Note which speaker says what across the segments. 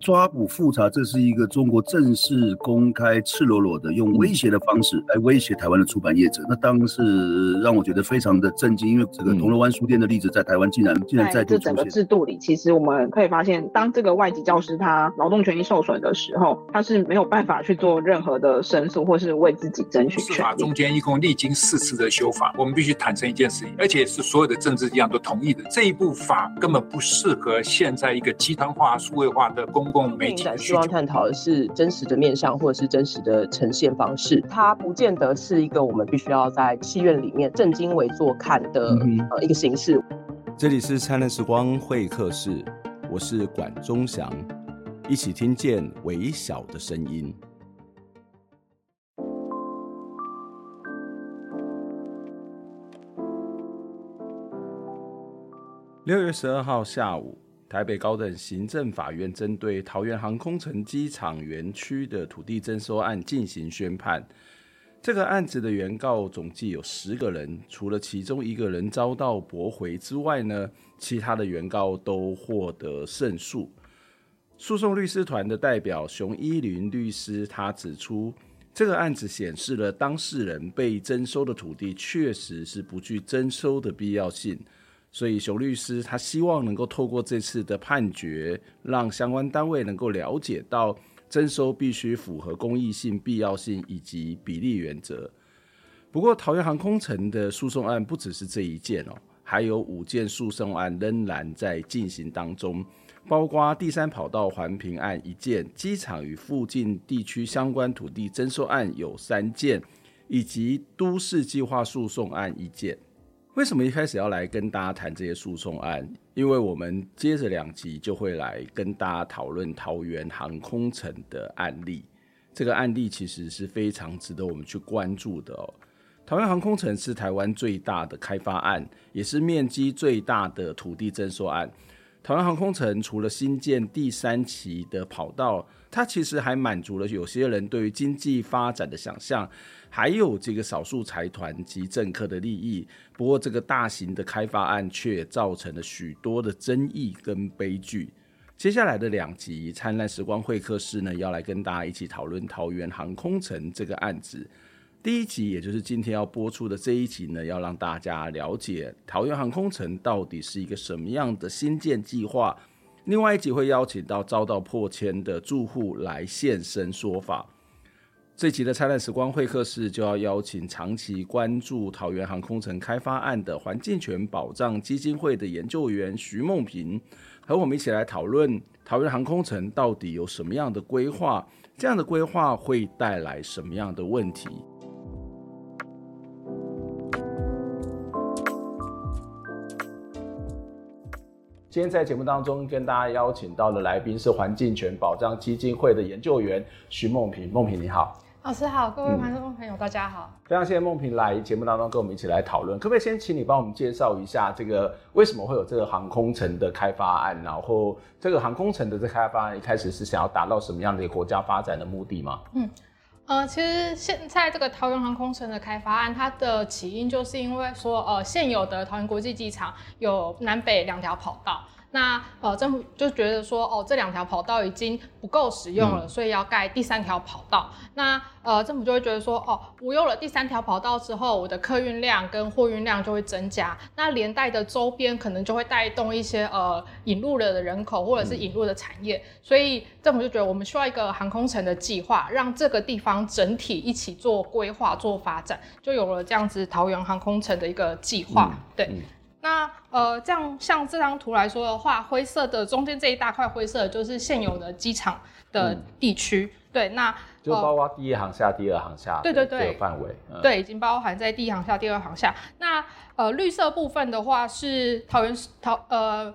Speaker 1: 抓捕复查，这是一个中国正式、公开、赤裸裸的用威胁的方式来威胁台湾的出版业者，那当然是让我觉得非常的震惊，因为这个铜锣湾书店的例子在台湾竟然竟然在这
Speaker 2: 整个制度里，其实我们可以发现，当这个外籍教师他劳动权益受损的时候，他是没有办法去做任何的申诉，或是为自己争取权利。
Speaker 3: 司法中间一共历经四次的修法，我们必须坦诚一件事情，而且是所有的政治力量都同意的，这一部法根本不适合现在一个集团化、数位化的公共媒体。
Speaker 4: 希望探讨的是真实的面向，或者是真实的呈现方式。它不见得是一个我们必须要在戏院里面正襟危坐看的呃一个形式。
Speaker 5: 这里是灿烂时光会客室，我是管中祥，一起听见微小的声音。六月十二号下午。台北高等行政法院针对桃园航空城机场园区的土地征收案进行宣判。这个案子的原告总计有十个人，除了其中一个人遭到驳回之外呢，其他的原告都获得胜诉。诉讼律师团的代表熊一林律师他指出，这个案子显示了当事人被征收的土地确实是不具征收的必要性。所以，熊律师他希望能够透过这次的判决，让相关单位能够了解到征收必须符合公益性、必要性以及比例原则。不过，桃园航空城的诉讼案不只是这一件哦，还有五件诉讼案仍然在进行当中，包括第三跑道环评案一件，机场与附近地区相关土地征收案有三件，以及都市计划诉讼案一件。为什么一开始要来跟大家谈这些诉讼案？因为我们接着两集就会来跟大家讨论桃园航空城的案例。这个案例其实是非常值得我们去关注的哦。桃园航空城是台湾最大的开发案，也是面积最大的土地征收案。桃园航空城除了新建第三期的跑道，它其实还满足了有些人对于经济发展的想象，还有这个少数财团及政客的利益。不过，这个大型的开发案却造成了许多的争议跟悲剧。接下来的两集《灿烂时光会客室》呢，要来跟大家一起讨论桃园航空城这个案子。第一集，也就是今天要播出的这一集呢，要让大家了解桃园航空城到底是一个什么样的新建计划。另外一集会邀请到遭到破迁的住户来现身说法。这集的灿烂时光会客室就要邀请长期关注桃园航空城开发案的环境权保障基金会的研究员徐梦萍，和我们一起来讨论桃园航空城到底有什么样的规划，这样的规划会带来什么样的问题。今天在节目当中跟大家邀请到的来宾是环境权保障基金会的研究员徐梦萍。梦萍你好，
Speaker 6: 老师好，各位观众朋友、嗯、大家好，
Speaker 5: 非常谢谢梦萍来节目当中跟我们一起来讨论。可不可以先请你帮我们介绍一下这个为什么会有这个航空城的开发案？然后这个航空城的这开发案一开始是想要达到什么样的国家发展的目的吗？
Speaker 6: 嗯，呃，其实现在这个桃园航空城的开发案，它的起因就是因为说，呃，现有的桃园国际机场有南北两条跑道。那呃，政府就觉得说，哦，这两条跑道已经不够使用了，嗯、所以要盖第三条跑道。那呃，政府就会觉得说，哦，我有了第三条跑道之后，我的客运量跟货运量就会增加，那连带的周边可能就会带动一些呃引入了的人口或者是引入的产业，嗯、所以政府就觉得我们需要一个航空城的计划，让这个地方整体一起做规划做发展，就有了这样子桃园航空城的一个计划，嗯、对。嗯那呃，这样像这张图来说的话，灰色的中间这一大块灰色的就是现有的机场的地区，嗯、对，那
Speaker 5: 就包括第一航厦、第二航下，对对对，这个范围，
Speaker 6: 嗯、对，已经包含在第一航下、第二航下。那呃，绿色部分的话是桃园桃呃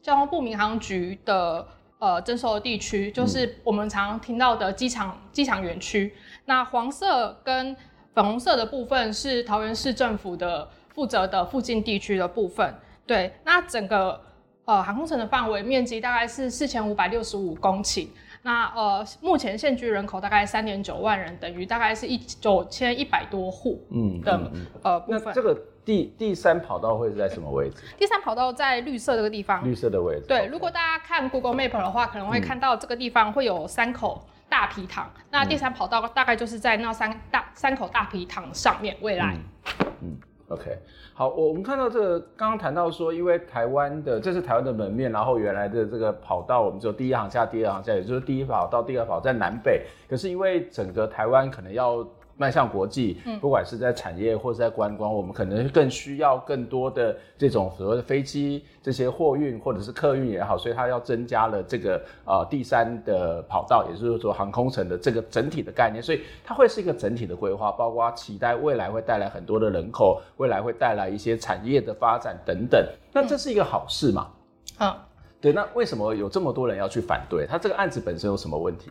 Speaker 6: 交通部民航局的呃征收的地区，就是我们常常听到的机场机场园区。那黄色跟粉红色的部分是桃园市政府的。负责的附近地区的部分，对，那整个呃航空城的范围面积大概是四千五百六十五公顷，那呃目前现居人口大概三点九万人，等于大概是一九千一百多户，嗯的呃部分。
Speaker 5: 那这个第第三跑道会是在什么位置？
Speaker 6: 第三跑道在绿色这个地方。
Speaker 5: 绿色的位置。对
Speaker 6: 如果大家看 Google Map 的话，可能会看到这个地方会有三口大皮塘。嗯、那第三跑道大概就是在那三大三口大皮塘上面。未来。
Speaker 5: 嗯，嗯，OK，好，我我们看到这个刚刚谈到说，因为台湾的这是台湾的门面，然后原来的这个跑道我们只有第一行下、第二航下，也就是第一跑道、第二跑道在南北。可是因为整个台湾可能要迈向国际，不管是在产业或者在观光，我们可能更需要更多的这种所谓的飞机这些货运或者是客运也好，所以它要增加了这个呃第三的跑道，也就是说航空城的这个整体的概念，所以它会是一个整体的规划，包括期待未来会带来很多的人口，未来会带来一些产业的发展等等。那这是一个好事嘛？
Speaker 6: 嗯，
Speaker 5: 对。那为什么有这么多人要去反对？它这个案子本身有什么问题？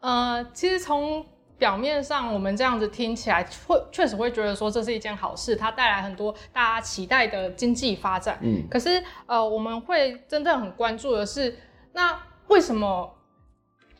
Speaker 6: 呃，其实从表面上，我们这样子听起来，会确实会觉得说这是一件好事，它带来很多大家期待的经济发展。嗯，可是呃，我们会真正很关注的是，那为什么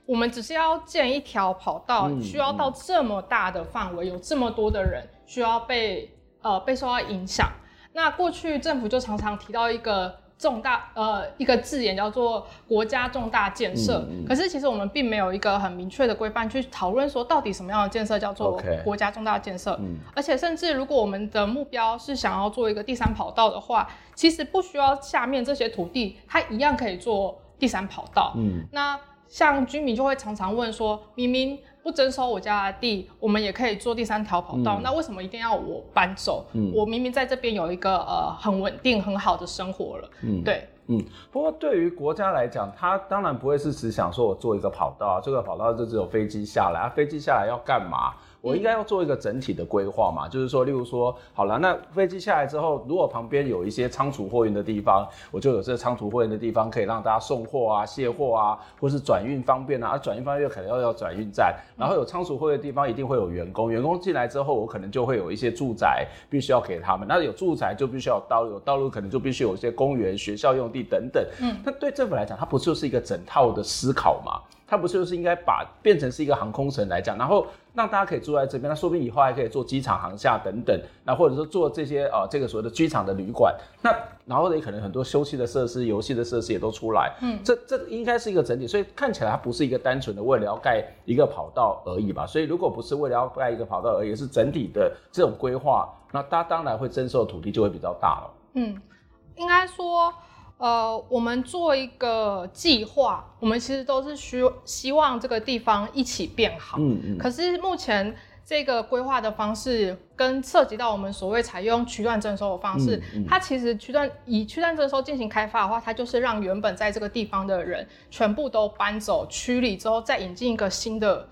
Speaker 6: 我们只是要建一条跑道，嗯、需要到这么大的范围，有这么多的人需要被呃被受到影响？那过去政府就常常提到一个。重大呃一个字眼叫做国家重大建设，嗯嗯、可是其实我们并没有一个很明确的规范去讨论说到底什么样的建设叫做国家重大建设。而且甚至如果我们的目标是想要做一个第三跑道的话，其实不需要下面这些土地，它一样可以做第三跑道。嗯，那像居民就会常常问说，明明。不征收我家的地，我们也可以做第三条跑道。嗯、那为什么一定要我搬走？嗯、我明明在这边有一个呃很稳定很好的生活了。嗯，对，
Speaker 5: 嗯。不过对于国家来讲，它当然不会是只想说我做一个跑道啊，这个跑道就只有飞机下来，啊，飞机下来要干嘛？我应该要做一个整体的规划嘛，就是说，例如说，好了，那飞机下来之后，如果旁边有一些仓储货运的地方，我就有这个仓储货运的地方可以让大家送货啊、卸货啊，或是转运方便啊。而转运方便又可能要要转运站，然后有仓储货运的地方一定会有员工，员工进来之后，我可能就会有一些住宅必须要给他们。那有住宅就必须要有道路，有道路可能就必须有一些公园、学校用地等等。嗯，那对政府来讲，它不就是一个整套的思考嘛？它不就是应该把变成是一个航空城来讲，然后让大家可以住在这边，那说不定以后还可以做机场航厦等等，那或者说做这些呃这个所谓的机场的旅馆，那然后也可能很多休息的设施、游戏的设施也都出来，嗯，这这应该是一个整体，所以看起来它不是一个单纯的为了要盖一个跑道而已吧？所以如果不是为了要盖一个跑道而已，是整体的这种规划，那它当然会征收的土地就会比较大了。
Speaker 6: 嗯，应该说。呃，我们做一个计划，我们其实都是需希望这个地方一起变好。嗯嗯。可是目前这个规划的方式，跟涉及到我们所谓采用区段征收的方式，嗯嗯、它其实区段以区段征收进行开发的话，它就是让原本在这个地方的人全部都搬走区里之后，再引进一个新的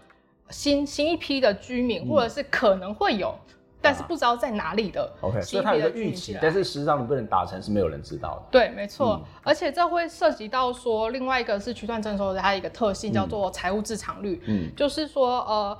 Speaker 6: 新新一批的居民，或者是可能会有。但是不知道在哪里的，OK，所以它有一个预期，
Speaker 5: 但是实际上你不能达成是没有人知道的。
Speaker 6: 对，没错，嗯、而且这会涉及到说另外一个是区段征收的它一个特性叫做财务自偿率，嗯，就是说呃，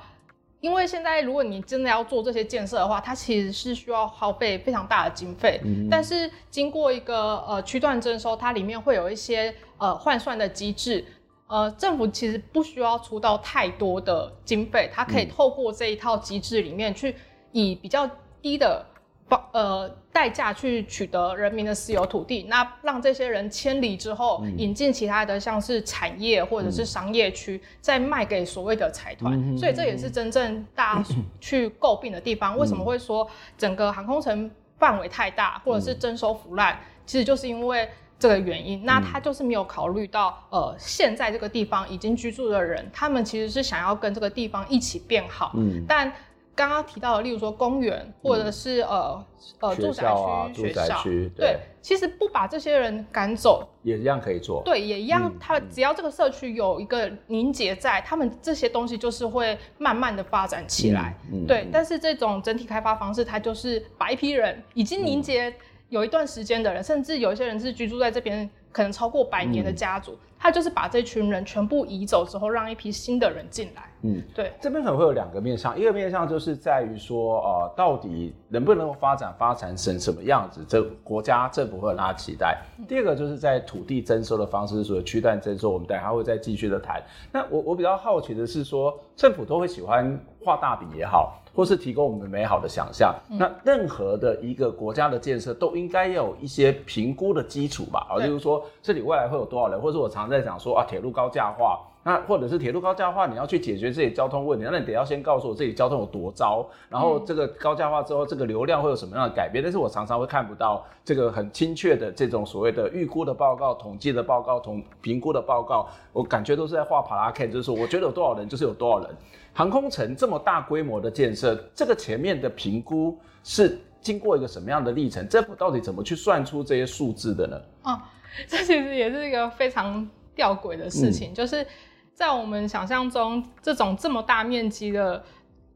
Speaker 6: 因为现在如果你真的要做这些建设的话，它其实是需要耗费非常大的经费，嗯，但是经过一个呃区段征收，它里面会有一些呃换算的机制，呃，政府其实不需要出到太多的经费，它可以透过这一套机制里面去。以比较低的方呃代价去取得人民的私有土地，那让这些人迁离之后，嗯、引进其他的像是产业或者是商业区，嗯、再卖给所谓的财团，嗯、所以这也是真正大家去诟病的地方。嗯、为什么会说整个航空城范围太大，或者是征收腐烂？嗯、其实就是因为这个原因。那他就是没有考虑到，呃，现在这个地方已经居住的人，他们其实是想要跟这个地方一起变好，嗯，但。刚刚提到的，例如说公园，或者是呃呃住宅区、学校，对，其实不把这些人赶走，
Speaker 5: 也一样可以做。
Speaker 6: 对，也一样，他只要这个社区有一个凝结在，他们这些东西就是会慢慢的发展起来。对，但是这种整体开发方式，它就是把一批人已经凝结有一段时间的人，甚至有一些人是居住在这边可能超过百年的家族。他就是把这群人全部移走之后，让一批新的人进来。
Speaker 5: 嗯，
Speaker 6: 对，
Speaker 5: 这边可能会有两个面向，一个面向就是在于说，呃，到底能不能够发展发展成什么样子，这国家政府会有哪期待？嗯、第二个就是在土地征收的方式，所谓区段征收，我们等下会再继续的谈。那我我比较好奇的是说，政府都会喜欢画大饼也好，或是提供我们美好的想象。嗯、那任何的一个国家的建设都应该要有一些评估的基础吧？啊，例如说这里未来会有多少人，或者我常在讲说啊，铁路高架化。那或者是铁路高架化，你要去解决这些交通问题，那你得要先告诉我这里交通有多糟，然后这个高架化之后，这个流量会有什么样的改变？但是我常常会看不到这个很精确的这种所谓的预估的报告、统计的报告、同评估的报告，我感觉都是在画帕拉 K，就是说我觉得有多少人就是有多少人。航空城这么大规模的建设，这个前面的评估是经过一个什么样的历程？政府到底怎么去算出这些数字的呢？
Speaker 6: 哦，这其实也是一个非常吊诡的事情，嗯、就是。在我们想象中，这种这么大面积的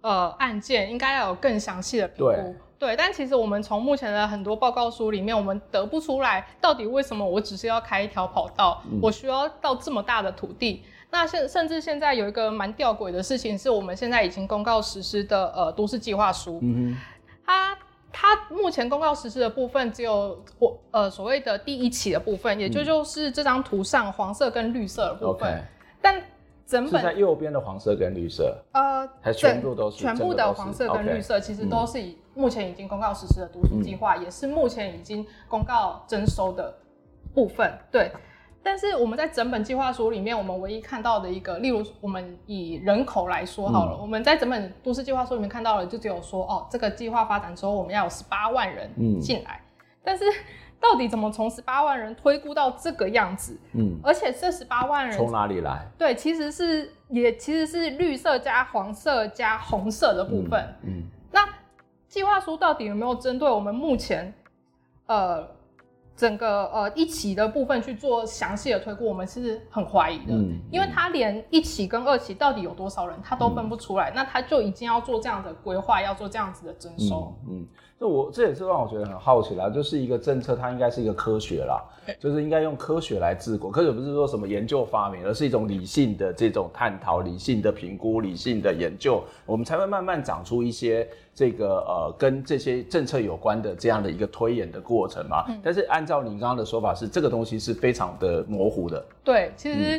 Speaker 6: 呃案件，应该要有更详细的评估。对，对，但其实我们从目前的很多报告书里面，我们得不出来到底为什么我只是要开一条跑道，嗯、我需要到这么大的土地。那现甚至现在有一个蛮吊诡的事情，是我们现在已经公告实施的呃都市计划书。嗯，它它目前公告实施的部分只有我呃所谓的第一期的部分，也就就是这张图上黄色跟绿色的部分。Okay. 但整本
Speaker 5: 是在右边的黄色跟绿色，
Speaker 6: 呃，
Speaker 5: 还全部都是
Speaker 6: 全部的黄色跟绿色，其实都是以目前已经公告实施的都市计划，嗯、也是目前已经公告征收的部分。对，但是我们在整本计划书里面，我们唯一看到的一个，例如我们以人口来说好了，嗯、我们在整本都市计划书里面看到了，就只有说哦，这个计划发展之后，我们要有十八万人进来，嗯、但是。到底怎么从十八万人推估到这个样子？嗯，而且这十八万人
Speaker 5: 从哪里来？
Speaker 6: 对，其实是也其实是绿色加黄色加红色的部分。嗯，嗯，那计划书到底有没有针对我们目前呃整个呃一期的部分去做详细的推估？我们是很怀疑的，因为他连一期跟二期到底有多少人他都分不出来，嗯，那他就已经要做这样的规划，要做这样子的征收，嗯。嗯这我这也是让我觉得很好奇啦，就是一个政策，它应该是一个科学啦，就是应该用科学来治国。科学不是说什么研究发明，而是一种理性的这种探讨、理性的评估、理性的研究，我们才会慢慢长出一些这个呃跟这些政策有关的这样的一个推演的过程嘛。但是按照你刚刚的说法是，这个东西是非常的模糊的。对，其实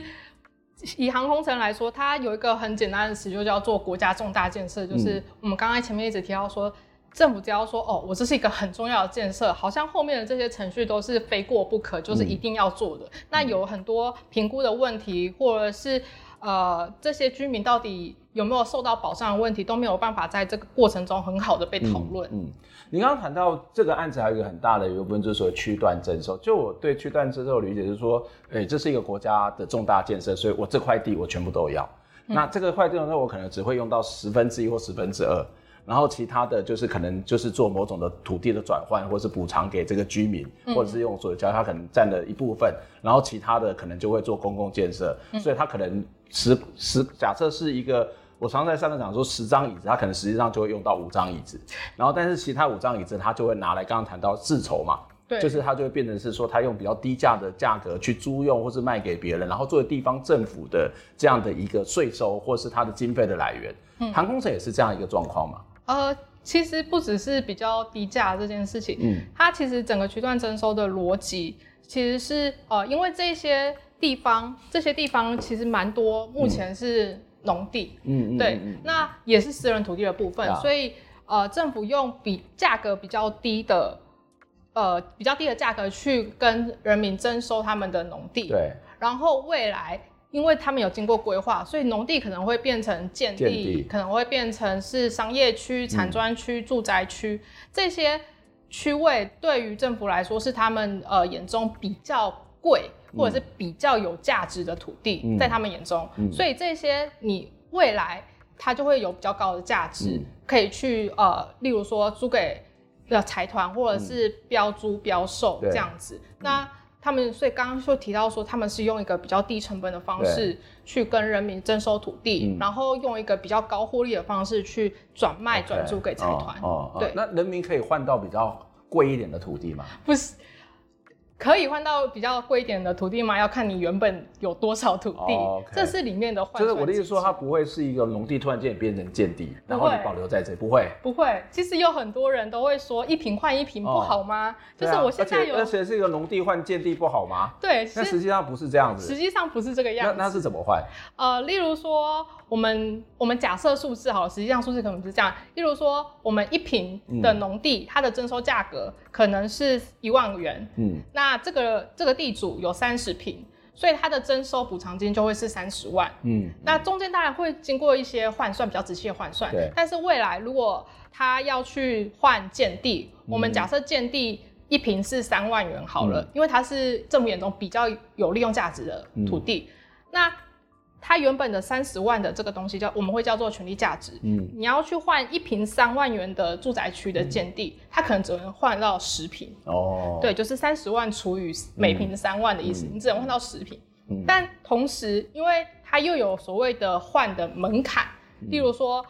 Speaker 6: 以航空城来说，它有一个很简单的词，就叫做国家重大建设，就是我们刚刚前面一直提到说。政府只要说哦，我这是一个很重要的建设，好像后面的这些程序都是非过不可，就是一定要做的。嗯、那有很多评估的问题，或者是呃这些居民到底有没有受到保障的问题，都没有办法在这个过程中很好的被讨论。嗯，
Speaker 5: 嗯，你刚刚谈到这个案子，还有一个很大的一个部分，就是说区段征收。就我对区段征收的理解就是说，哎、欸，这是一个国家的重大建设，所以我这块地我全部都要。嗯、那这个块地呢，我可能只会用到十分之一或十分之二。然后其他的就是可能就是做某种的土地的转换，或是补偿给这个居民，嗯、或者是用所有交他可能占了一部分，然后其他的可能就会做公共建设，嗯、所以他可能十十假设是一个，我常常在上课讲说十张椅子，他可能实际上就会用到五张椅子，然后但是其他五张椅子他就会拿来刚刚谈到自筹嘛，对，就是他就会变成是说他用比较低价的价格去租用或是卖给别人，然后作为地方政府的这样的一个税收或是他的经费的来源，嗯，航空城也是这样一个状况嘛。
Speaker 6: 呃，其实不只是比较低价这件事情，嗯，它其实整个区段征收的逻辑其实是呃，因为这些地方，这些地方其实蛮多，目前是农地，嗯嗯，对，嗯、那也是私人土地的部分，嗯、所以呃，政府用比价格比较低的，呃，比较低的价格去跟人民征收他们的农地，对，然后未来。因为他们有经过规划，所以农地可能会变成建地，建地可能会变成是商业区、产专区、嗯、住宅区这些区位，对于政府来说是他们呃眼中比较贵或者是比较有价值的土地，嗯、在他们眼中，嗯、所以这些你未来它就会有比较高的价值，嗯、可以去呃，例如说租给的财团或者是标租标售这样子，嗯、那。他们所以刚刚就提到说，他们是用一个比较低成本的方式去跟人民征收土地，嗯、然后用一个比较高获利的方式去转卖转租给财团。哦，对，
Speaker 5: 那人民可以换到比较贵一点的土地吗？
Speaker 6: 不是，可以换到比较贵一点的土地吗？要看你原本有多少土地，oh. 这是里面的换。
Speaker 5: 就是我的意思说，它不会是一个农地突然间变成建地，然后你保留在这里，不会。
Speaker 6: 不会。其实有很多人都会说一瓶换一瓶不好吗？Oh, 就是我现在有，
Speaker 5: 而且是一个农地换建地不好吗？
Speaker 6: 对，
Speaker 5: 但实际上不是这样子。
Speaker 6: 实际上不是这个样子。
Speaker 5: 那那是怎么换？
Speaker 6: 呃，例如说，我们我们假设数字好了，实际上数字可能是这样。例如说，我们一平的农地，嗯、它的征收价格可能是一万元。嗯，那这个这个地主有三十平，所以它的征收补偿金就会是三十万。嗯，那中间当然会经过一些换算，比较仔细的换算。对。但是未来如果他要去换建地，嗯、我们假设建地一平是三万元好了，嗯、因为它是政府眼中比较有利用价值的土地，嗯、那。它原本的三十万的这个东西叫我们会叫做权利价值。嗯，你要去换一平三万元的住宅区的建地，嗯、它可能只能换到十平。哦，对，就是三十万除以每平三万的意思，嗯、你只能换到十平。嗯，但同时，因为它又有所谓的换的门槛，嗯、例如说。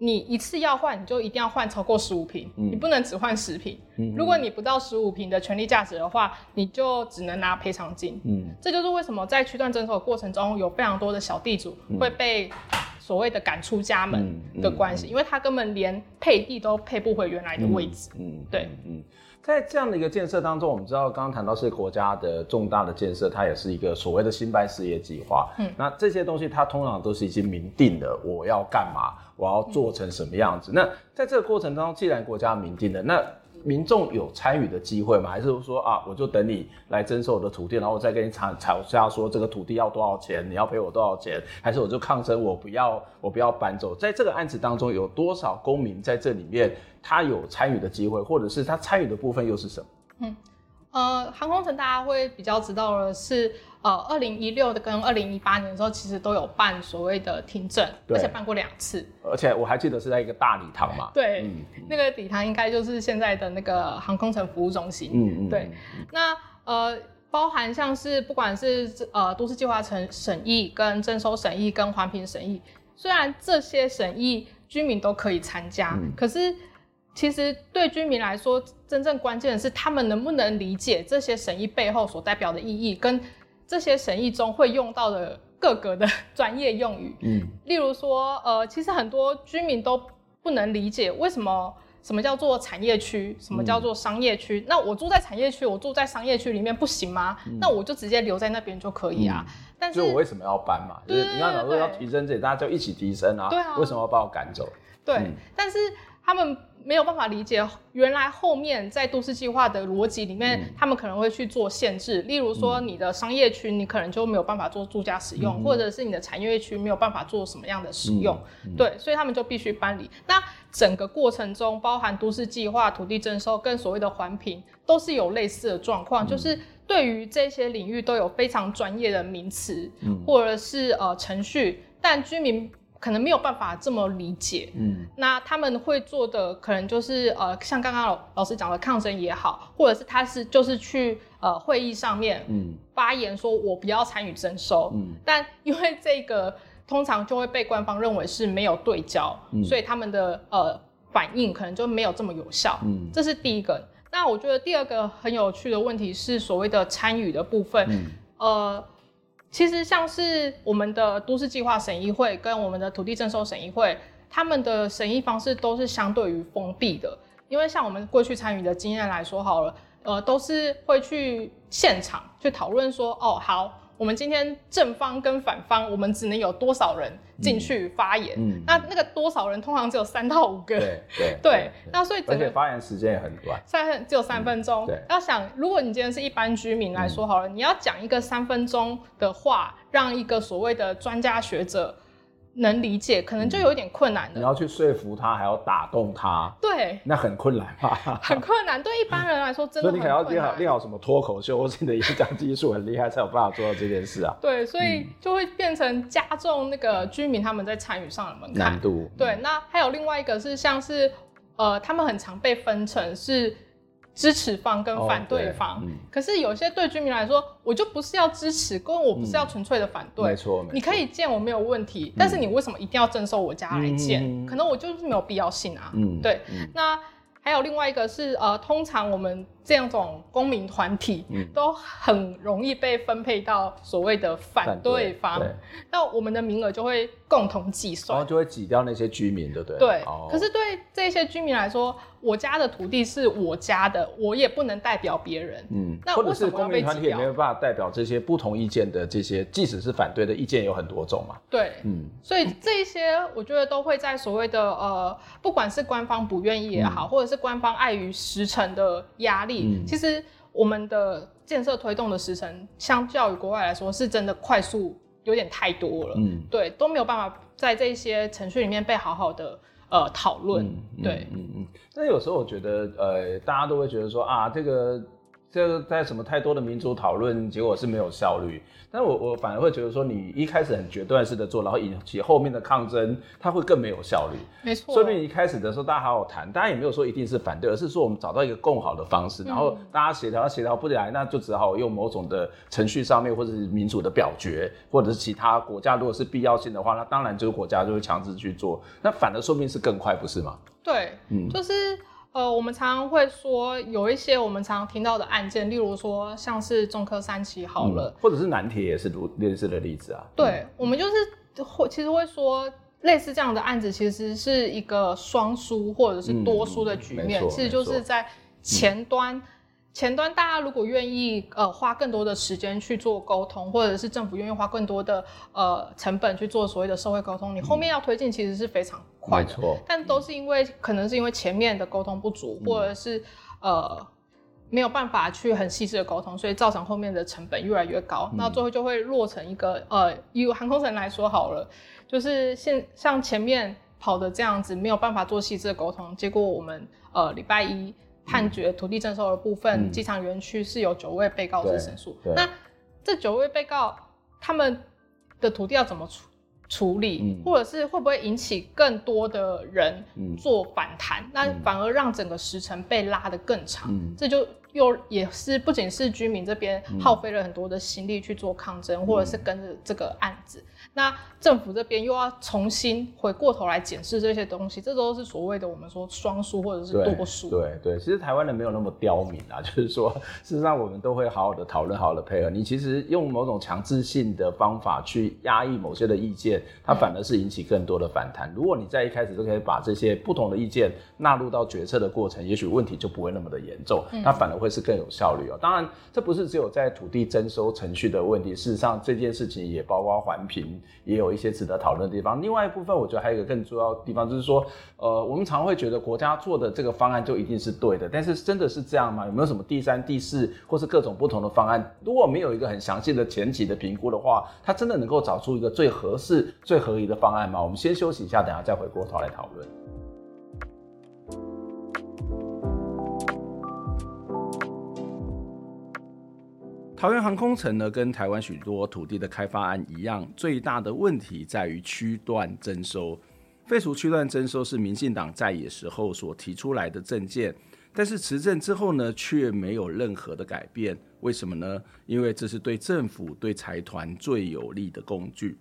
Speaker 6: 你一次要换，你就一定要换超过十五瓶，嗯、你不能只换十瓶。嗯、如果你不到十五瓶的权利价值的话，你就只能拿赔偿金。嗯，这就是为什么在区段征收的过程中，有非常多的小地主会被所谓的赶出家门的关系，嗯、因为他根本连配地都配不回原来的位置。嗯，嗯对，嗯。
Speaker 5: 在这样的一个建设当中，我们知道刚刚谈到是国家的重大的建设，它也是一个所谓的新班事业计划。嗯，那这些东西它通常都是已经明定的，我要干嘛，我要做成什么样子。嗯、那在这个过程当中，既然国家明定了，那民众有参与的机会吗？还是说啊，我就等你来征收我的土地，然后我再跟你吵吵架，说这个土地要多少钱，你要赔我多少钱？还是我就抗争，我不要，我不要搬走？在这个案子当中，有多少公民在这里面？他有参与的机会，或者是他参与的部分又是什么？嗯，
Speaker 6: 呃，航空城大家会比较知道的是，呃，二零一六的跟二零一八年的时候，其实都有办所谓的听证，而且办过两次。
Speaker 5: 而且我还记得是在一个大礼堂嘛。
Speaker 6: 对，嗯、那个礼堂应该就是现在的那个航空城服务中心。嗯嗯。对，那呃，包含像是不管是呃都市计划审审议、跟征收审议、跟环评审议，虽然这些审议居民都可以参加，嗯、可是。其实对居民来说，真正关键的是他们能不能理解这些审议背后所代表的意义，跟这些审议中会用到的各个的 专业用语。嗯，例如说，呃，其实很多居民都不能理解为什么什么叫做产业区，什么叫做商业区。嗯、那我住在产业区，我住在商业区里面不行吗？嗯、那我就直接留在那边就可以啊。嗯、但是，
Speaker 5: 就我为什么要搬嘛？就是你刚才说要提升这里，大家就一起提升啊。对啊。为什么要把我赶走？
Speaker 6: 对，嗯、但是他们。没有办法理解，原来后面在都市计划的逻辑里面，嗯、他们可能会去做限制，例如说你的商业区，你可能就没有办法做住家使用，嗯、或者是你的产业区没有办法做什么样的使用，对，所以他们就必须搬离。那整个过程中，包含都市计划、土地征收跟所谓的环评，都是有类似的状况，嗯、就是对于这些领域都有非常专业的名词，嗯、或者是呃程序，但居民。可能没有办法这么理解，嗯，那他们会做的可能就是呃，像刚刚老老师讲的抗争也好，或者是他是就是去呃会议上面，嗯，发言说我不要参与征收，嗯，但因为这个通常就会被官方认为是没有对焦，嗯，所以他们的呃反应可能就没有这么有效，嗯，这是第一个。那我觉得第二个很有趣的问题是所谓的参与的部分，嗯，呃。其实像是我们的都市计划审议会跟我们的土地征收审议会，他们的审议方式都是相对于封闭的，因为像我们过去参与的经验来说好了，呃，都是会去现场去讨论说，哦，好。我们今天正方跟反方，我们只能有多少人进去发言？嗯，那那个多少人通常只有三到五个。对对对。那所以整个
Speaker 5: 发言时间也很短，
Speaker 6: 三只有三分钟。对。要想，如果你今天是一般居民来说好了，你要讲一个三分钟的话，让一个所谓的专家学者。能理解，可能就有一点困难的。
Speaker 5: 你要去说服他，还要打动他，
Speaker 6: 对，
Speaker 5: 那很困难吧？
Speaker 6: 很困难，对一般人来说真的很困难。所以你可能要练好练好什么脱口秀，或是你的演讲技术很厉害，才有办法做到这件事啊。对，所以就会变成加重那个居民他们在参与上的门槛
Speaker 5: 难度。
Speaker 6: 对，那还有另外一个是像是呃，他们很常被分成是。支持方跟反对方，哦嗯、可是有些对居民来说，我就不是要支持，跟我不是要纯粹的反对。嗯、没错，没错。你可以建我没有问题，嗯、但是你为什么一定要征收我家来建？嗯、可能我就是没有必要性啊。嗯，对。嗯、那还有另外一个是呃，通常我们这样种公民团体，嗯，都很容易被分配到所谓的反对方，对，那我们的名额就会共同计算，
Speaker 5: 然后就会挤掉那些居民，对不对？
Speaker 6: 对。哦、可是对这些居民来说，我家的土地是我家的，我也不能代表别人，嗯。那为什么公民团体
Speaker 5: 也没有办法代表这些不同意见的这些，即使是反对的意见有很多种嘛？
Speaker 6: 对，嗯。所以这一些，我觉得都会在所谓的呃，不管是官方不愿意也好，嗯、或者是官方碍于时程的压力。嗯，其实我们的建设推动的时程，相较于国外来说，是真的快速有点太多了。嗯，对，都没有办法在这些程序里面被好好的呃讨论。嗯、对，嗯嗯。
Speaker 5: 那有时候我觉得，呃，大家都会觉得说啊，这个。这个在什么太多的民主讨论，结果是没有效率。但我我反而会觉得说，你一开始很决断式的做，然后引起后面的抗争，它会更没有效率。
Speaker 6: 没错。
Speaker 5: 说不定一开始的时候大家好好谈，大家也没有说一定是反对，而是说我们找到一个更好的方式，然后大家协调协调不来，那就只好用某种的程序上面，或者是民主的表决，或者是其他国家如果是必要性的话，那当然就是国家就会强制去做。那反而说不定是更快，不是吗？
Speaker 6: 对，嗯，就是。呃，我们常常会说有一些我们常常听到的案件，例如说像是中科三期好了，
Speaker 5: 嗯、或者是南铁也是如类似的例子啊。
Speaker 6: 对，嗯、我们就是会其实会说类似这样的案子，其实是一个双输或者是多输的局面，嗯、其实就是在前端。嗯前端大家如果愿意呃花更多的时间去做沟通，或者是政府愿意花更多的呃成本去做所谓的社会沟通，你后面要推进其实是非常快的。没错。但都是因为可能是因为前面的沟通不足，或者是呃没有办法去很细致的沟通，所以造成后面的成本越来越高。那最后就会落成一个呃以航空城来说好了，就是现像前面跑的这样子，没有办法做细致的沟通，结果我们呃礼拜一。判决土地征收的部分，机场园区是有九位被告是申诉。那这九位被告他们的土地要怎么处处理，嗯、或者是会不会引起更多的人做反弹？嗯、那反而让整个时程被拉得更长，嗯、这就。又也是不仅是居民这边耗费了很多的心力去做抗争，嗯、或者是跟着这个案子，嗯、那政府这边又要重新回过头来检视这些东西，这都是所谓的我们说双输或者是多输。
Speaker 5: 对对，其实台湾人没有那么刁民啊，就是说事实上我们都会好好的讨论，好好的配合。你其实用某种强制性的方法去压抑某些的意见，它反而是引起更多的反弹。嗯、如果你在一开始就可以把这些不同的意见纳入到决策的过程，也许问题就不会那么的严重，它反而会是更有效率哦。当然，这不是只有在土地征收程序的问题。事实上，这件事情也包括环评，也有一些值得讨论的地方。另外一部分，我觉得还有一个更重要的地方，就是说，呃，我们常会觉得国家做的这个方案就一定是对的，但是真的是这样吗？有没有什么第三、第四，或是各种不同的方案？如果没有一个很详细的前期的评估的话，它真的能够找出一个最合适、最合宜的方案吗？我们先休息一下，等下再回过头来讨论。桃园航空城呢，跟台湾许多土地的开发案一样，最大的问题在于区段征收。废除区段征收是民进党在野时候所提出来的政见，但是执政之后呢，却没有任何的改变。为什么呢？因为这是对政府、对财团最有利的工具。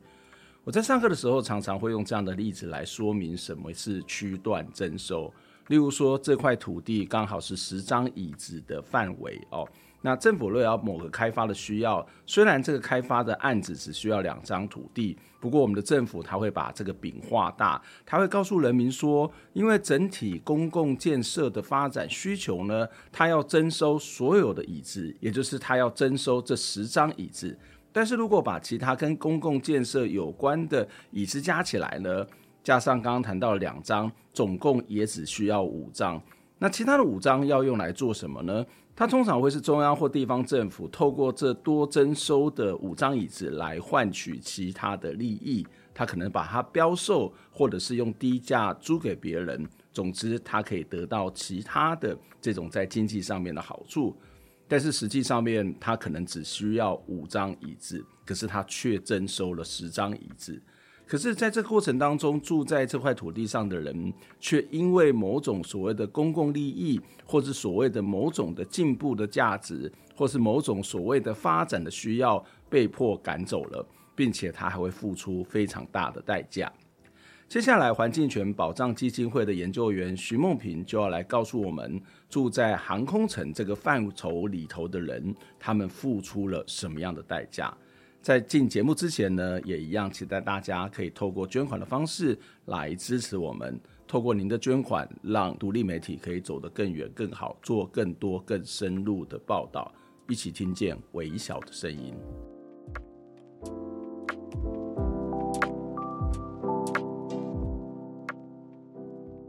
Speaker 5: 我在上课的时候，常常会用这样的例子来说明什么是区段征收。例如说，这块土地刚好是十张椅子的范围哦。那政府若要某个开发的需要，虽然这个开发的案子只需要两张土地，不过我们的政府他会把这个饼画大，他会告诉人民说，因为整体公共建设的发展需求呢，他要征收所有的椅子，也就是他要征收这十张椅子。但是如果把其他跟公共建设有关的椅子加起来呢，加上刚刚谈到两张，总共也只需要五张。那其他的五张要用来做什么呢？它通常会是中央或地方政府透过这多征收的五张椅子来换取其他的利益，他可能把它标售，或者是用低价租给别人。总之，它可以得到其他的这种在经济上面的好处。但是实际上面，它可能只需要五张椅子，可是它却征收了十张椅子。可是，在这个过程当中，住在这块土地上的人，却因为某种所谓的公共利益，或是所谓的某种的进步的价值，或是某种所谓的发展的需要，被迫赶走了，并且他还会付出非常大的代价。接下来，环境权保障基金会的研究员徐梦萍就要来告诉我们，住在航空城这个范畴里头的人，他们付出了什么样的代价。在进节目之前呢，也一样期待大家可以透过捐款的方式来支持我们。透过您的捐款，让独立媒体可以走得更远、更好，做更多、更深入的报道，一起听见微小的声音。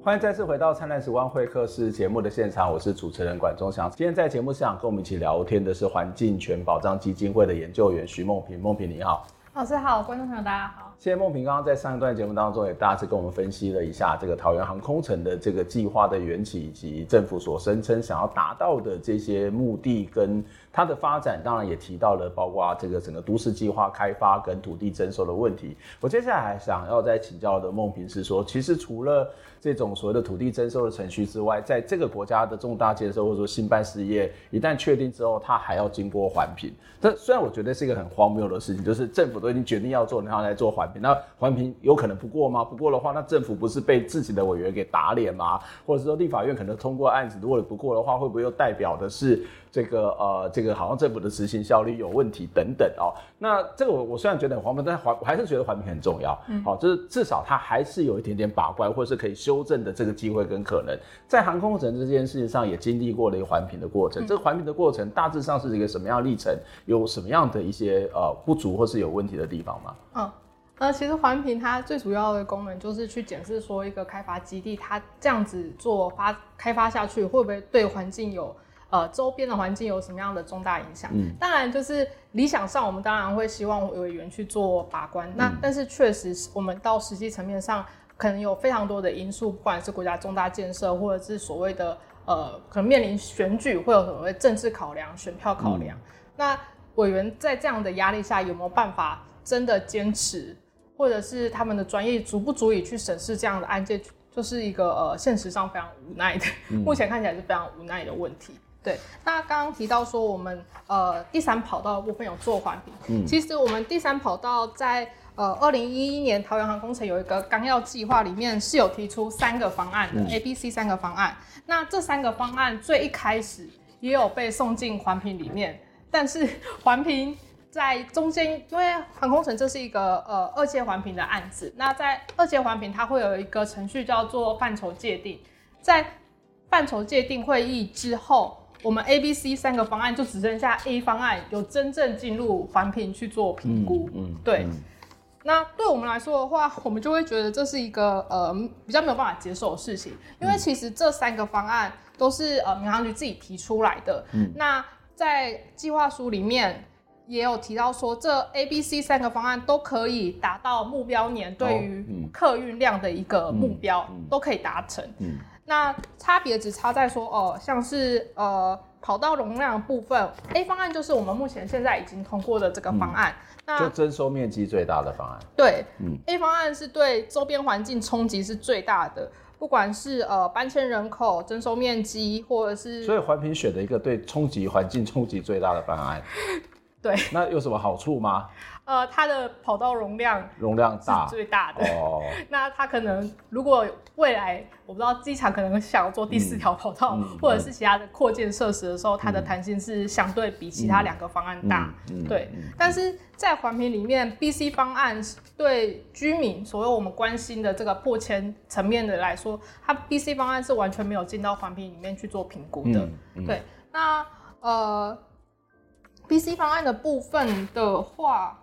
Speaker 5: 欢迎再次回到《灿烂时光会客室》节目的现场，我是主持人管中祥。今天在节目现场跟我们一起聊天的是环境权保障基金会的研究员徐梦萍。梦萍你好，
Speaker 6: 老师好，观众朋友大家好。
Speaker 5: 谢谢梦萍刚刚在上一段节目当中也大致跟我们分析了一下这个桃园航空城的这个计划的缘起，以及政府所声称想要达到的这些目的跟。它的发展当然也提到了，包括这个整个都市计划开发跟土地征收的问题。我接下来还想要再请教的梦萍是说，其实除了这种所谓的土地征收的程序之外，在这个国家的重大建设或者说新办事业一旦确定之后，它还要经过环评。这虽然我觉得是一个很荒谬的事情，就是政府都已经决定要做，然后来做环评，那环评有可能不过吗？不过的话，那政府不是被自己的委员给打脸吗？或者说立法院可能通过案子，如果不过的话，会不会又代表的是？这个呃，这个好像政府的执行效率有问题等等哦。那这个我我虽然觉得很荒谬，但环我还是觉得环评很重要。嗯，好，就是至少它还是有一点点把关，或者是可以修正的这个机会跟可能。在航空城这件事情上，也经历过了一个环评的过程。这个环评的过程大致上是一个什么样历程？有什么样的一些呃不足或是有问题的地方吗？
Speaker 6: 嗯，呃，其实环评它最主要的功能就是去检视说一个开发基地，它这样子做发开发下去，会不会对环境有。呃，周边的环境有什么样的重大影响？嗯，当然就是理想上，我们当然会希望委员去做把关。嗯、那但是确实，我们到实际层面上，可能有非常多的因素，不管是国家重大建设，或者是所谓的呃，可能面临选举，会有所谓政治考量、选票考量。嗯、那委员在这样的压力下，有没有办法真的坚持，或者是他们的专业足不足以去审视这样的案件，就是一个呃，现实上非常无奈的，嗯、目前看起来是非常无奈的问题。对，那刚刚提到说我们呃第三跑道的部分有做环评，嗯，其实我们第三跑道在呃二零一一年桃园航空城有一个纲要计划里面是有提出三个方案的，嗯，A、B、C 三个方案。那这三个方案最一开始也有被送进环评里面，但是 环评在中间，因为航空城这是一个呃二阶环评的案子，那在二阶环评它会有一个程序叫做范畴界定，在范畴界定会议之后。我们 A、B、C 三个方案就只剩下 A 方案有真正进入环评去做评估，嗯，嗯对。嗯、那对我们来说的话，我们就会觉得这是一个呃比较没有办法接受的事情，因为其实这三个方案都是呃民航局自己提出来的。嗯。那在计划书里面也有提到说，这 A、B、C 三个方案都可以达到目标年对于客运量的一个目标，都可以达成。嗯。那差别只差在说，哦、呃，像是呃跑道容量的部分，A 方案就是我们目前现在已经通过的这个方案，嗯、那
Speaker 5: 就征收面积最大的方案。
Speaker 6: 对，嗯，A 方案是对周边环境冲击是最大的，不管是呃搬迁人口、征收面积，或者是，
Speaker 5: 所以环评选的一个对冲击环境冲击最大的方案。
Speaker 6: 对，
Speaker 5: 那有什么好处吗？
Speaker 6: 呃，它的跑道容量
Speaker 5: 容量大，
Speaker 6: 最大的哦。那它可能如果未来我不知道机场可能想要做第四条跑道，嗯嗯、或者是其他的扩建设施的时候，嗯、它的弹性是相对比其他两个方案大。对，嗯、但是在环评里面，B、C 方案对居民所有我们关心的这个破迁层面的来说，它 B、C 方案是完全没有进到环评里面去做评估的。对，那呃。B、C 方案的部分的话，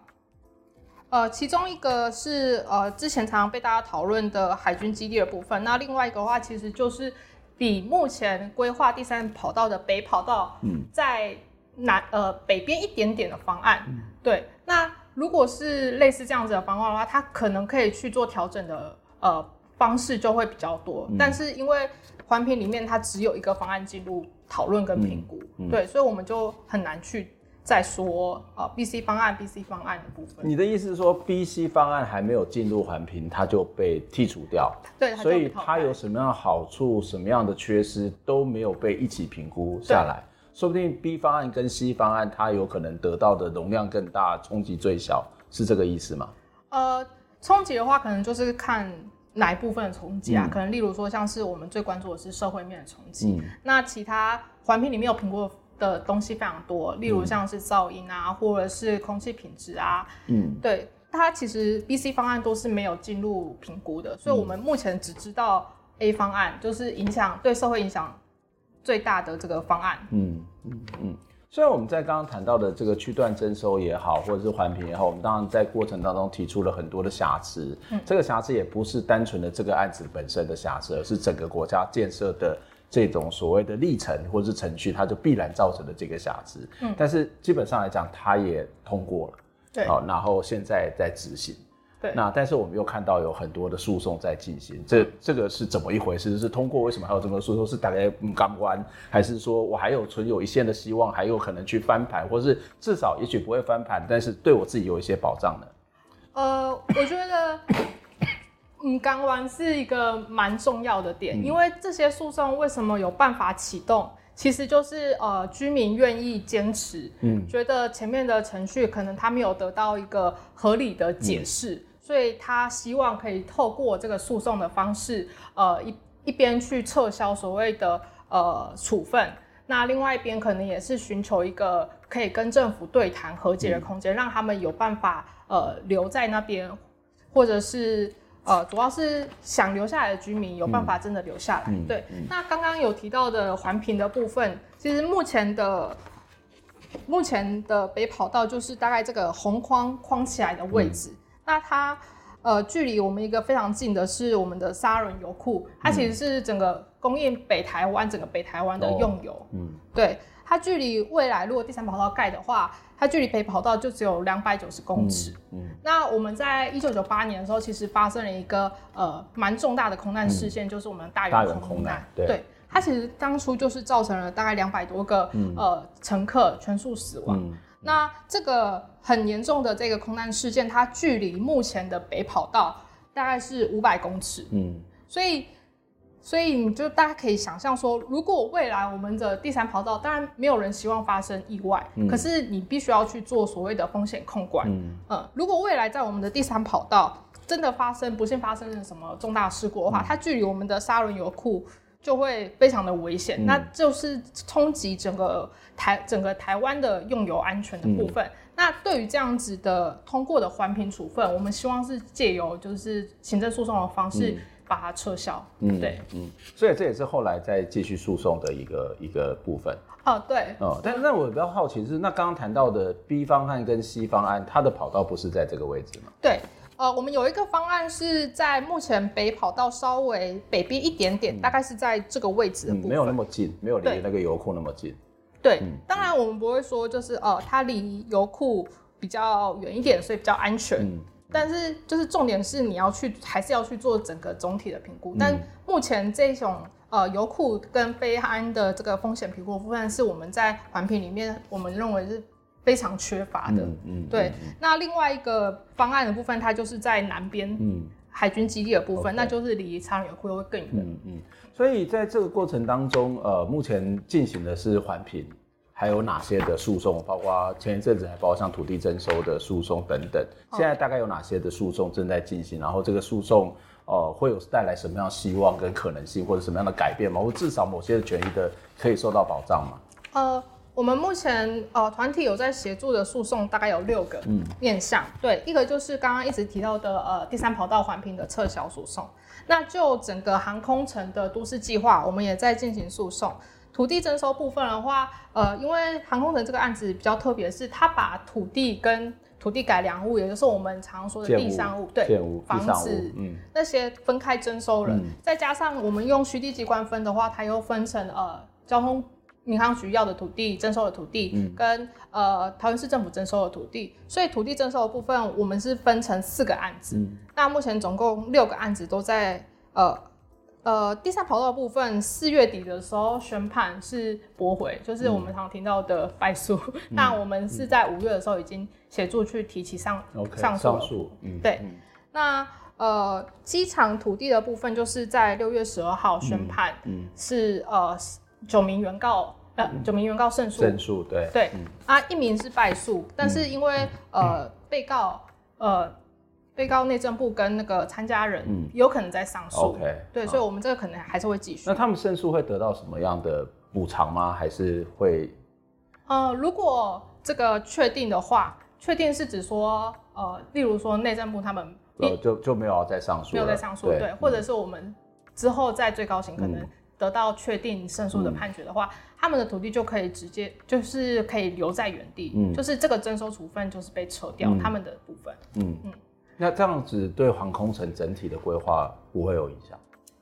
Speaker 6: 呃，其中一个是呃之前常常被大家讨论的海军基地的部分，那另外一个的话，其实就是比目前规划第三跑道的北跑道，在南呃北边一点点的方案。对，那如果是类似这样子的方案的话，它可能可以去做调整的呃方式就会比较多，但是因为环评里面它只有一个方案进入讨论跟评估，对，所以我们就很难去。再说啊，B、C 方案、B、C 方案的部分。
Speaker 5: 你的意思是说，B、C 方案还没有进入环评，它就被剔除掉？
Speaker 6: 对，
Speaker 5: 所以它有什么样的好处、什么样的缺失都没有被一起评估下来。说不定 B 方案跟 C 方案，它有可能得到的容量更大，冲击最小，是这个意思吗？
Speaker 6: 呃，冲击的话，可能就是看哪一部分的冲击啊？
Speaker 5: 嗯、
Speaker 6: 可能例如说，像是我们最关注的是社会面的冲击。
Speaker 5: 嗯、
Speaker 6: 那其他环评里面有评估的东西非常多，例如像是噪音啊，嗯、或者是空气品质啊。嗯，对，它其实 B、C 方案都是没有进入评估的，所以我们目前只知道 A 方案，就是影响对社会影响最大的这个方案。
Speaker 5: 嗯嗯嗯。虽然我们在刚刚谈到的这个区段征收也好，或者是环评也好，我们当然在过程当中提出了很多的瑕疵。嗯，这个瑕疵也不是单纯的这个案子本身的瑕疵，而是整个国家建设的这种所谓的历程或者是程序，它就必然造成的这个瑕疵。嗯，但是基本上来讲，它也通过了。
Speaker 6: 对，
Speaker 5: 好，然后现在在执行。
Speaker 6: 对，
Speaker 5: 那但是我们又看到有很多的诉讼在进行，这这个是怎么一回事？是通过？为什么还有这么多诉讼？是大概不敢关，还是说我还有存有一线的希望，还有可能去翻盘，或是至少也许不会翻盘，但是对我自己有一些保障呢？
Speaker 6: 呃，我觉得嗯，港湾是一个蛮重要的点，嗯、因为这些诉讼为什么有办法启动？其实就是呃，居民愿意坚持，嗯，觉得前面的程序可能他没有得到一个合理的解释，嗯、所以他希望可以透过这个诉讼的方式，呃，一一边去撤销所谓的呃处分，那另外一边可能也是寻求一个可以跟政府对谈和解的空间，嗯、让他们有办法呃留在那边，或者是。呃，主要是想留下来的居民有办法真的留下来。嗯、对，嗯、那刚刚有提到的环评的部分，其实目前的目前的北跑道就是大概这个红框框起来的位置。嗯、那它呃距离我们一个非常近的是我们的沙仑油库，它其实是整个供应北台湾整个北台湾的用油。哦、嗯，对，它距离未来如果第三跑道盖的话。它距离北跑道就只有两百九十公尺。嗯，嗯，那我们在一九九八年的时候，其实发生了一个呃蛮重大的空难事件，嗯、就是我们大园空难。对，对，它其实当初就是造成了大概两百多个、嗯、呃乘客全数死亡。嗯、那这个很严重的这个空难事件，它距离目前的北跑道大概是五百公尺。嗯，所以。所以你就大家可以想象说，如果未来我们的第三跑道，当然没有人希望发生意外，嗯、可是你必须要去做所谓的风险控管。嗯，嗯，如果未来在我们的第三跑道真的发生不幸发生了什么重大事故的话，嗯、它距离我们的沙仑油库就会非常的危险，嗯、那就是冲击整个台整个台湾的用油安全的部分。嗯、那对于这样子的通过的环评处分，我们希望是借由就是行政诉讼的方式。嗯把它撤销，嗯，对，嗯，
Speaker 5: 所以这也是后来再继续诉讼的一个一个部分。
Speaker 6: 哦，对，
Speaker 5: 哦，但那我比较好奇是，那刚刚谈到的 B 方案跟 C 方案，它的跑道不是在这个位置吗？
Speaker 6: 对，呃，我们有一个方案是在目前北跑道稍微北边一点点，嗯、大概是在这个位置的部分，
Speaker 5: 嗯、没有那么近，没有离那个油库那么近。
Speaker 6: 对，嗯、当然我们不会说就是呃，它离油库比较远一点，所以比较安全。嗯但是，就是重点是你要去，还是要去做整个总体的评估。嗯、但目前这种呃油库跟非安的这个风险评估部分，是我们在环评里面我们认为是非常缺乏的。嗯，嗯对。嗯、那另外一个方案的部分，它就是在南边，嗯，海军基地的部分，嗯、那就是离沙仑油库又会更远。嗯
Speaker 5: 嗯。所以在这个过程当中，呃，目前进行的是环评。还有哪些的诉讼？包括前一阵子还包括像土地征收的诉讼等等。现在大概有哪些的诉讼正在进行？然后这个诉讼呃会有带来什么样希望跟可能性，或者什么样的改变吗？或至少某些的权益的可以受到保障吗？
Speaker 6: 呃，我们目前呃团体有在协助的诉讼大概有六个面向。嗯、对，一个就是刚刚一直提到的呃第三跑道环评的撤销诉讼。那就整个航空城的都市计划，我们也在进行诉讼。土地征收部分的话，呃，因为航空城这个案子比较特别，是它把土地跟土地改良物，也就是我们常说的地上物，对，房子，嗯，那些分开征收了，嗯、再加上我们用虚地机关分的话，它又分成呃交通民航局要的土地征收的土地，嗯、跟呃桃园市政府征收的土地，所以土地征收的部分我们是分成四个案子，嗯、那目前总共六个案子都在呃。呃，第三跑道的部分，四月底的时候宣判是驳回，就是我们常听到的败诉。嗯、那我们是在五月的时候已经协助去提起上、嗯、上诉。上诉，嗯，对。嗯、那呃，机场土地的部分，就是在六月十二号宣判，嗯，是呃九名原告呃九名原告胜诉，
Speaker 5: 胜诉，对对。
Speaker 6: 嗯、啊，一名是败诉，但是因为、嗯、呃被告呃。被告内政部跟那个参加人有可能在上诉。OK，对，所以我们这个可能还是会继续。
Speaker 5: 那他们胜诉会得到什么样的补偿吗？还是会？
Speaker 6: 呃，如果这个确定的话，确定是指说，呃，例如说内政部他们
Speaker 5: 呃就就没有要再上诉，
Speaker 6: 没有再上诉，对，对，或者是我们之后在最高庭可能得到确定胜诉的判决的话，嗯、他们的土地就可以直接就是可以留在原地，嗯，就是这个征收处分就是被撤掉、嗯、他们的部分，嗯嗯，
Speaker 5: 那这样子对航空城整体的规划不会有影响？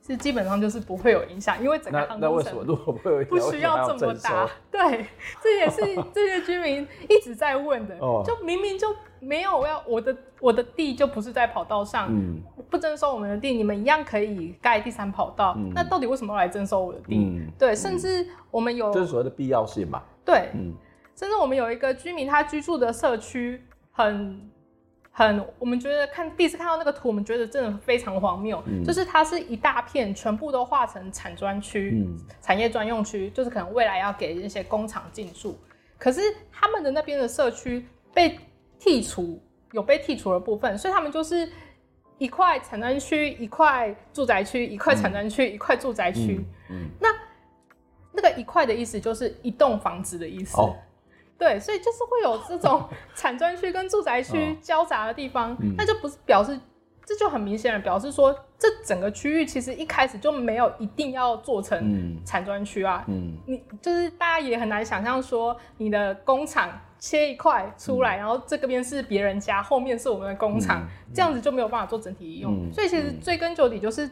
Speaker 6: 是基本上就是不会有影响，因为整个航空城
Speaker 5: 那，那为什么如果不会有影响，
Speaker 6: 不需要这么大？对，这也是这些居民一直在问的。哦，就明明就没有要我的我的地就不是在跑道上，嗯，不征收我们的地，你们一样可以盖第三跑道。嗯，那到底为什么要来征收我的地？嗯，对，甚至我们有
Speaker 5: 这是所谓的必要性嘛？
Speaker 6: 对，嗯，甚至我们有一个居民，他居住的社区很。很，我们觉得看第一次看到那个图，我们觉得真的非常荒谬。嗯，就是它是一大片，全部都划成产专区、嗯、产业专用区，就是可能未来要给那些工厂进驻。可是他们的那边的社区被剔除，有被剔除的部分，所以他们就是一块产专区、一块住宅区、一块产专区、一块住宅区。嗯，那那个一块的意思就是一栋房子的意思。哦对，所以就是会有这种 产专区跟住宅区交杂的地方，那就不是表示，这就很明显的表示说，这整个区域其实一开始就没有一定要做成产专区啊。嗯，你就是大家也很难想象说，你的工厂切一块出来，嗯、然后这个边是别人家，后面是我们的工厂，嗯、这样子就没有办法做整体利用。嗯、所以其实追根究底，就是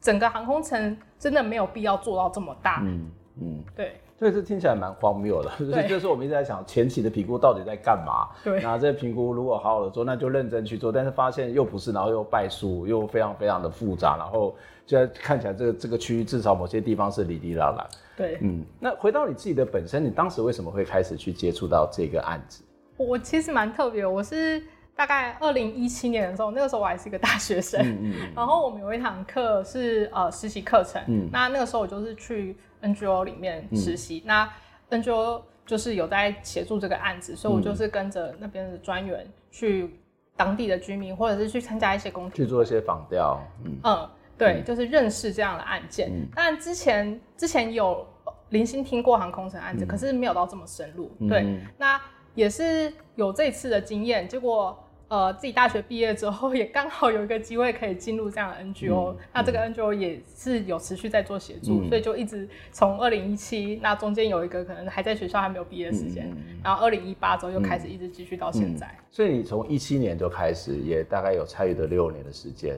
Speaker 6: 整个航空城真的没有必要做到这么大。嗯嗯，对。
Speaker 5: 所以这听起来蛮荒谬的，对就是我们一直在想前期的评估到底在干嘛？对，那这个评估如果好好的做，那就认真去做，但是发现又不是，然后又败诉，又非常非常的复杂，然后现在看起来这个这个区域至少某些地方是里里拉拉。
Speaker 6: 对，
Speaker 5: 嗯，那回到你自己的本身，你当时为什么会开始去接触到这个案子？
Speaker 6: 我其实蛮特别，我是大概二零一七年的时候，那个时候我还是一个大学生，嗯嗯，然后我们有一堂课是呃实习课程，嗯，那那个时候我就是去。NGO 里面实习，嗯、那 NGO 就是有在协助这个案子，嗯、所以我就是跟着那边的专员去当地的居民，或者是去参加一些工作，
Speaker 5: 去做一些访调。
Speaker 6: 嗯，嗯，对，嗯、就是认识这样的案件。嗯、但之前之前有零星听过航空城案子，嗯、可是没有到这么深入。对，嗯、那也是有这次的经验，结果。呃，自己大学毕业之后，也刚好有一个机会可以进入这样的 NGO，嗯、那这个 NGO 也是有持续在做协助，嗯、所以就一直从二零一七，那中间有一个可能还在学校还没有毕业的时间，嗯、然后二零一八之后又开始一直继续到现在。
Speaker 5: 所以你从一七年就开始，也大概有参与的六年的时间。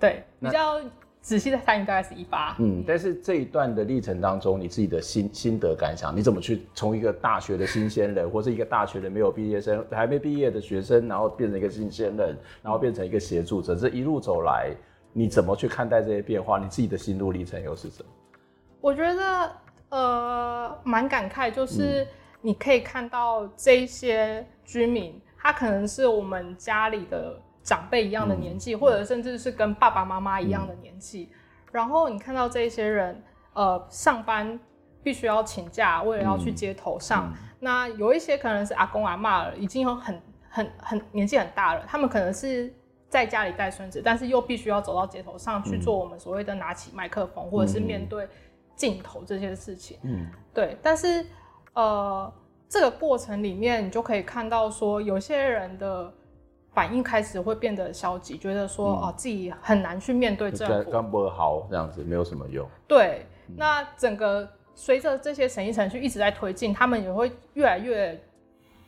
Speaker 6: 对，比较。仔细的参与大概是一八，
Speaker 5: 嗯，但是这一段的历程当中，你自己的心心得感想，你怎么去从一个大学的新鲜人，或是一个大学的没有毕业生，还没毕业的学生，然后变成一个新鲜人，然后变成一个协助者，这一路走来，你怎么去看待这些变化？你自己的心路历程又是什么？
Speaker 6: 我觉得呃蛮感慨，就是你可以看到这些居民，他可能是我们家里的。长辈一样的年纪，嗯、或者甚至是跟爸爸妈妈一样的年纪，嗯、然后你看到这些人，呃，上班必须要请假，为了要去街头上。那有一些可能是阿公阿妈了，已经有很很很年纪很大了，他们可能是在家里带孙子，但是又必须要走到街头上去做我们所谓的拿起麦克风，嗯、或者是面对镜头这些事情。嗯，对。但是呃，这个过程里面，你就可以看到说，有些人的。反应开始会变得消极，觉得说、嗯、哦，自己很难去面对政府，
Speaker 5: 刚不好这样子没有什么用。
Speaker 6: 对，嗯、那整个随着这些审议程序一直在推进，他们也会越来越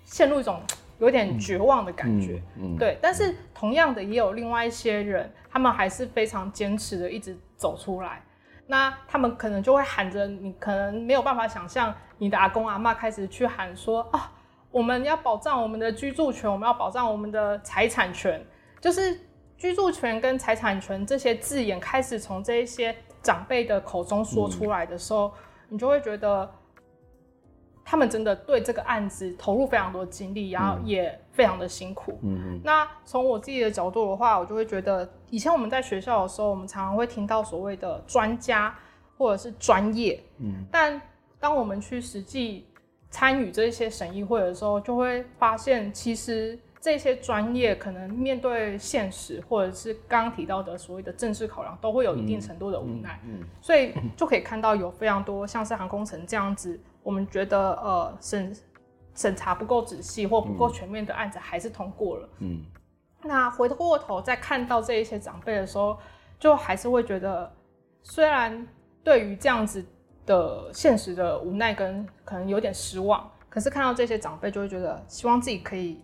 Speaker 6: 陷入一种有点绝望的感觉。对。但是同样的，也有另外一些人，他们还是非常坚持的一直走出来。那他们可能就会喊着，你可能没有办法想象，你的阿公阿妈开始去喊说啊。我们要保障我们的居住权，我们要保障我们的财产权。就是居住权跟财产权这些字眼开始从这一些长辈的口中说出来的时候，嗯、你就会觉得他们真的对这个案子投入非常多精力，然后也非常的辛苦。嗯嗯。那从我自己的角度的话，我就会觉得，以前我们在学校的时候，我们常常会听到所谓的专家或者是专业。嗯。但当我们去实际参与这些审议会的时候，就会发现其实这些专业可能面对现实，或者是刚刚提到的所谓的政治考量，都会有一定程度的无奈。嗯，嗯，嗯，所以就可以看到有非常多像是航空城这样子，我们觉得呃审审查不够仔细或不够全面的案子，还是通过了。嗯，那回过头再看到这一些长辈的时候，就还是会觉得，虽然对于这样子的现实的无奈跟可能有点失望，可是看到这些长辈，就会觉得希望自己可以。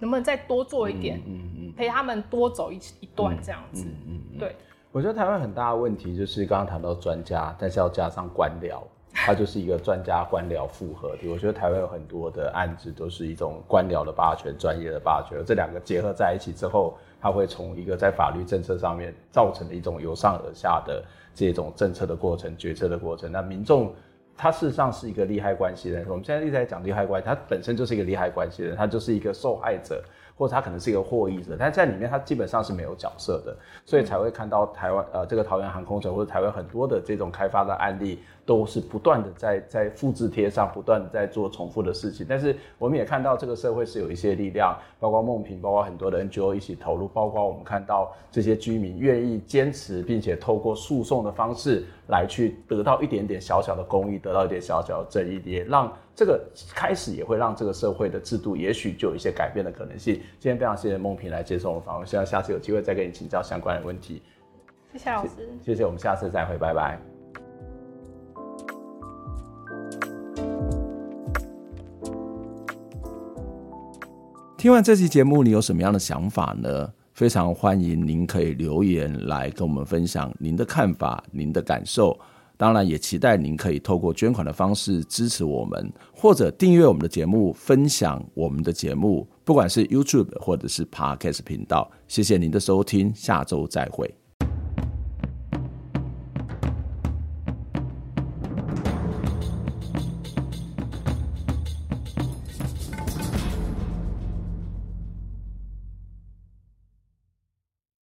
Speaker 6: 能不能再多做一点，嗯嗯，陪他们多走一一段这样子，嗯嗯，对。
Speaker 5: 我觉得台湾很大的问题就是刚刚谈到专家，但是要加上官僚，它就是一个专家官僚复合体。我觉得台湾有很多的案子都是一种官僚的霸权、专业的霸权，这两个结合在一起之后，它会从一个在法律政策上面造成的一种由上而下的这种政策的过程、决策的过程。那民众。他事实上是一个利害关系人，我们现在一直在讲利害关系，他本身就是一个利害关系人，他就是一个受害者，或者他可能是一个获益者，但在里面他基本上是没有角色的，所以才会看到台湾呃这个桃园航空城或者台湾很多的这种开发的案例。都是不断的在在复制贴上，不断的在做重复的事情。但是我们也看到这个社会是有一些力量，包括梦萍，包括很多的 NGO 一起投入，包括我们看到这些居民愿意坚持，并且透过诉讼的方式来去得到一点点小小的公益，得到一点小小的正义，也让这个开始也会让这个社会的制度也许就有一些改变的可能性。今天非常谢谢梦萍来接受我们访问，希望下次有机会再跟你请教相关的问题。
Speaker 6: 谢谢老师，
Speaker 5: 谢谢，我们下次再会，拜拜。听完这期节目，你有什么样的想法呢？非常欢迎您可以留言来跟我们分享您的看法、您的感受。当然，也期待您可以透过捐款的方式支持我们，或者订阅我们的节目、分享我们的节目，不管是 YouTube 或者是 Podcast 频道。谢谢您的收听，下周再会。